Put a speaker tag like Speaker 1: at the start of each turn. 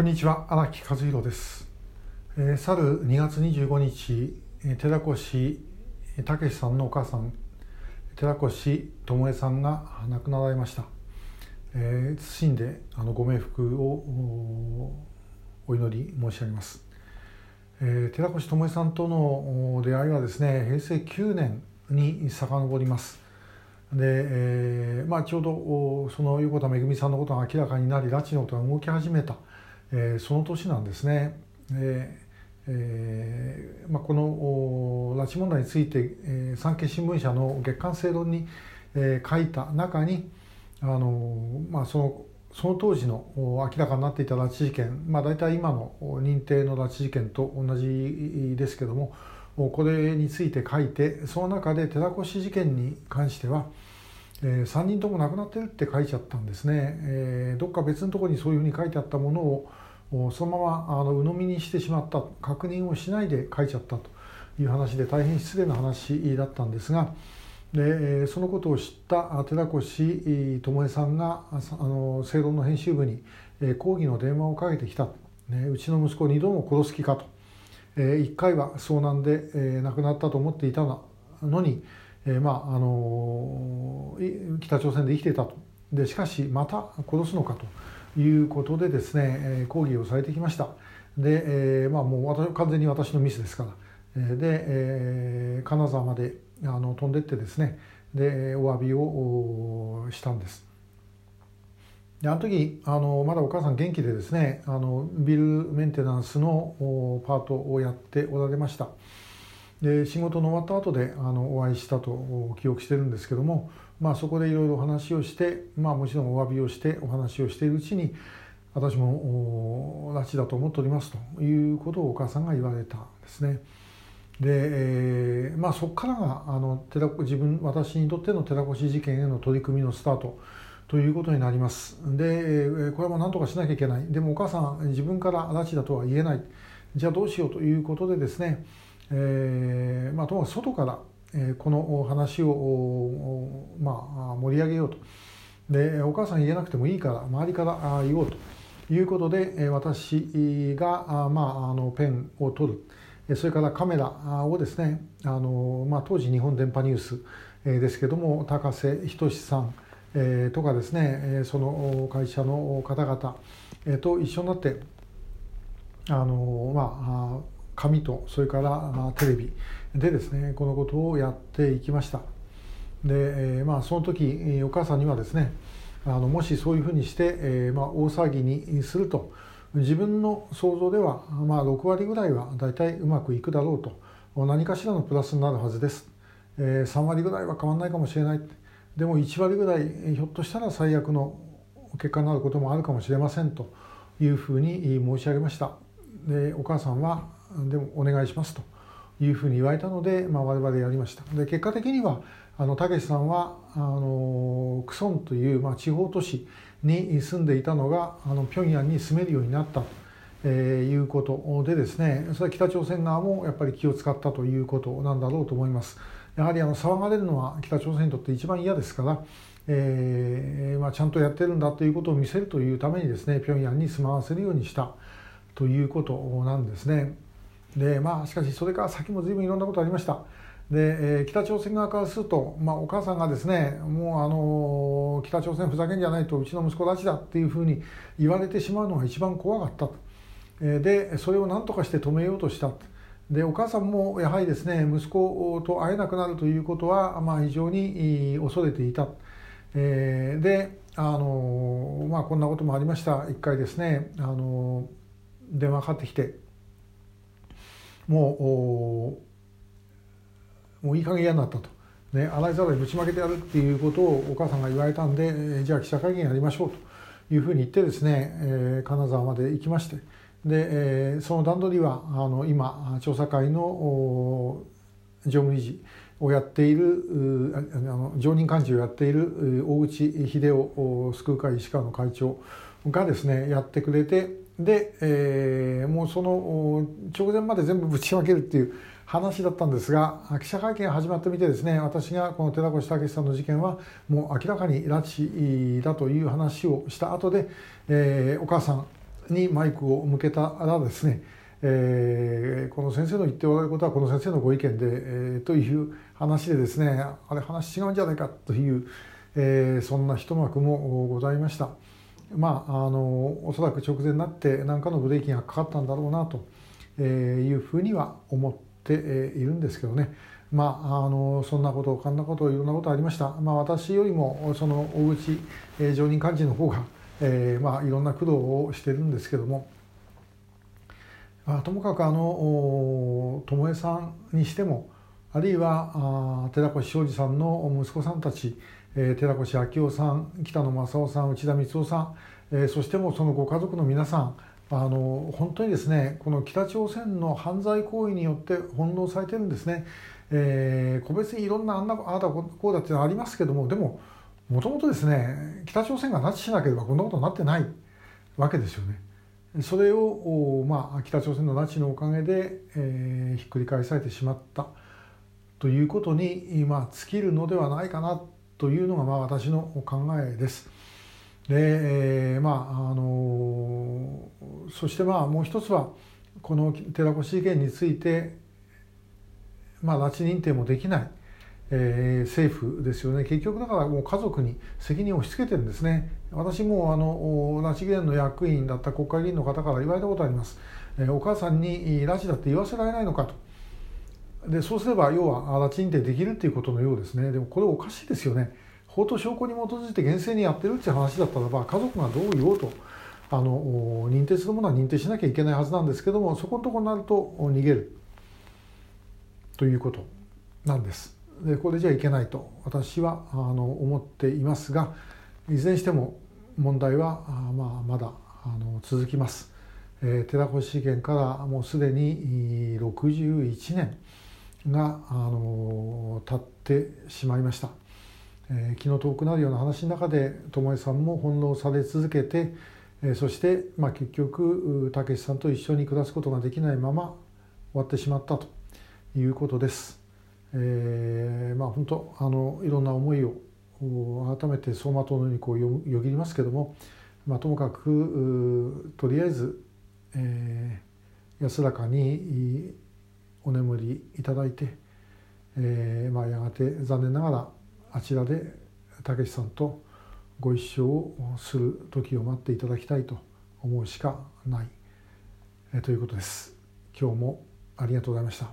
Speaker 1: こんにちは荒木和弘です、えー、去る2月25日寺越武さんのお母さん寺越智恵さんが亡くなられました、えー、謹んであのご冥福をお祈り申し上げます、えー、寺越智恵さんとの出会いはですね平成9年に遡ります。で、えーまあ、ちょうどその横田めぐみさんのことが明らかになり拉致のことが動き始めた。えー、その年なんですね。ええーまあ、この拉致問題について、えー、産経新聞社の月刊正論に、えー、書いた中にあの、まあ、そのその当時の明らかになっていた拉致事件、まあ、大体今の認定の拉致事件と同じですけどもこれについて書いてその中で寺越事件に関しては、えー、3人とも亡くなってるって書いちゃったんですね、えー、どっか別のところにそういうふうに書いてあったものをそのままあの鵜呑みにしてしまった。確認をしないで書いちゃったという話で大変失礼な話だったんですがでそのことを知った寺越智恵さんがあの正論の編集部に抗議の電話をかけてきた、ね、うちの息子を2度も殺す気かと、え1回は遭難で、亡くなったと思っていたのに、えまああの北朝鮮で生きていたと。でしかしまた殺すのかと。いうことでですね抗議をされてきました。で、えー、まあもう私完全に私のミスですから。で、えー、金沢まであの飛んでってですねでお詫びをしたんです。であの時あのまだお母さん元気でですねあのビルメンテナンスのパートをやっておられました。で仕事の終わった後であのお会いしたと記憶してるんですけどもまあ、そこでいろいろ話をして、まあ、もちろんお詫びをしてお話をしているうちに私も拉致だと思っておりますということをお母さんが言われたんですね。で、えー、まあ、そこからがあの寺自分私にとっての寺越事件への取り組みのスタートということになります。でこれも何とかしなきゃいけないでもお母さん自分から拉致だとは言えないじゃあどうしようということでですね、えーまあ、ともかく外からえこの話を、まあ、盛り上げようと。でお母さん言えなくてもいいから周りから言おうと。いうことで私が、まあ、あのペンを取る。それからカメラをですねあの、まあ、当時日本電波ニュースですけども高瀬仁さんとかですねその会社の方々と一緒になってあのまあ紙とそれからテレビでですねこのことをやっていきました。で、えまあその時お母さんにはですねあのもしそういうふうにして、えまあ、大騒ぎにすると自分の想像では、まあ、6割ぐらいは大体うまくいくだろうと何かしらのプラスになるはずです、え3割ぐらいは変わらないかもしれない。でも1割ぐらいひょっとしたら最悪の結果になることもあるかもしれませんというふうに申し上げました。でお母さんはでもお願いしますというふうに言われたので、まあ、我々やりましたで結果的にはあのたけしさんはあのクソンという、まあ、地方都市に住んでいたのがあの平壌に住めるようになったと、いうことでですねそれは北朝鮮側もやっぱり気を使ったということなんだろうと思います。やはりあの騒がれるのは北朝鮮にとって一番嫌ですから、えーまあ、ちゃんとやってるんだということを見せるというためにですね平壌に住まわせるようにしたということなんですね。でまあしかしそれから先も随分いろんなことありました。で、えー、北朝鮮側からすると、まあ、お母さんがですねもうあの北朝鮮ふざけんじゃないとうちの息子たちだっていうふうに言われてしまうのが一番怖かったと、え、でそれを何とかして止めようとした。でお母さんもやはりですね息子と会えなくなるということは、まあ、非常に恐れていた、えー、であの、まあ、こんなこともありました。一回ですねあの電話かかってきて。もうもういい加減嫌になったと、ね、洗いざらいぶちまけてやるっていうことをお母さんが言われたんでじゃあ記者会見やりましょうというふうに言ってですね、えー、金沢まで行きまして。で、えー、その段取りはあの今調査会の常務理事をやっているあの常任幹事をやっている大内秀夫救う会石川の会長がですねやってくれてで、えー、もうその直前まで全部ぶちまけるっていう話だったんですが記者会見が始まってみてですね私がこの寺越武さんの事件はもう明らかに拉致だという話をした後で、えー、お母さんにマイクを向けたらですね、えー、この先生の言っておられることはこの先生のご意見で、えー、という話でですねあれ話違うんじゃないかという、えー、そんな一幕もございました。まあ、あのおそらく直前になって何かのブレーキがかかったんだろうなというふうには思っているんですけどね。まあ、あのそんなことこんなこといろんなことありました、まあ、私よりもその大口、常任幹事の方が、えーまあ、いろんな苦労をしてるんですけども、まあ、ともかくあの巴さんにしてもあるいは寺越昌司さんの息子さんたち、えー、寺越明夫さん北野正夫さん内田光夫さん、えー、そしてもそのご家族の皆さんあの本当にですねこの北朝鮮の犯罪行為によって翻弄されてるんですね。えー、個別にいろんなあんなああだこうだっていうのはありますけどもでももともとですね北朝鮮が拉致しなければこんなことになってないわけですよね。それを、まあ、北朝鮮の拉致のおかげで、えー、ひっくり返されてしまったということに、まあ、尽きるのではないかなというのが、まあ、私の考えです。で、えー、まああのそしてまあもう一つはこの寺越事件についてまあ、拉致認定もできない、えー、政府ですよね。結局だからもう家族に責任を押し付けてるんですね。私もあの拉致議連の役員だった国会議員の方から言われたことあります、えー、お母さんに拉致だって言わせられないのかと。でそうすれば要は拉致認定できるっていうことのようですねでもこれおかしいですよね法と証拠に基づいて厳正にやってるっていう話だったらば家族がどう言おうとあの認定するものは認定しなきゃいけないはずなんですけどもそこのとこになると逃げるということなんです。でこれじゃいけないと私はあの思っていますがいずれにしても問題はあ、まあ、まだあの続きます。えー、寺越事件からもうすでに61年があの経ってしまいました。えー、気の遠くなるような話の中で巴さんも翻弄され続けて、えー、そして、まあ、結局たけしさんと一緒に暮らすことができないまま終わってしまったということです。えー、まあ本当あのいろんな思いを改めて走馬灯のようにこうよよぎりますけども、まあ、ともかくとりあえず、えー、安らかにお眠りいただいて、えーまあ、やがて残念ながらあちらでたけしさんとご一緒をする時を待っていただきたいと思うしかない、えー、ということです。今日もありがとうございました。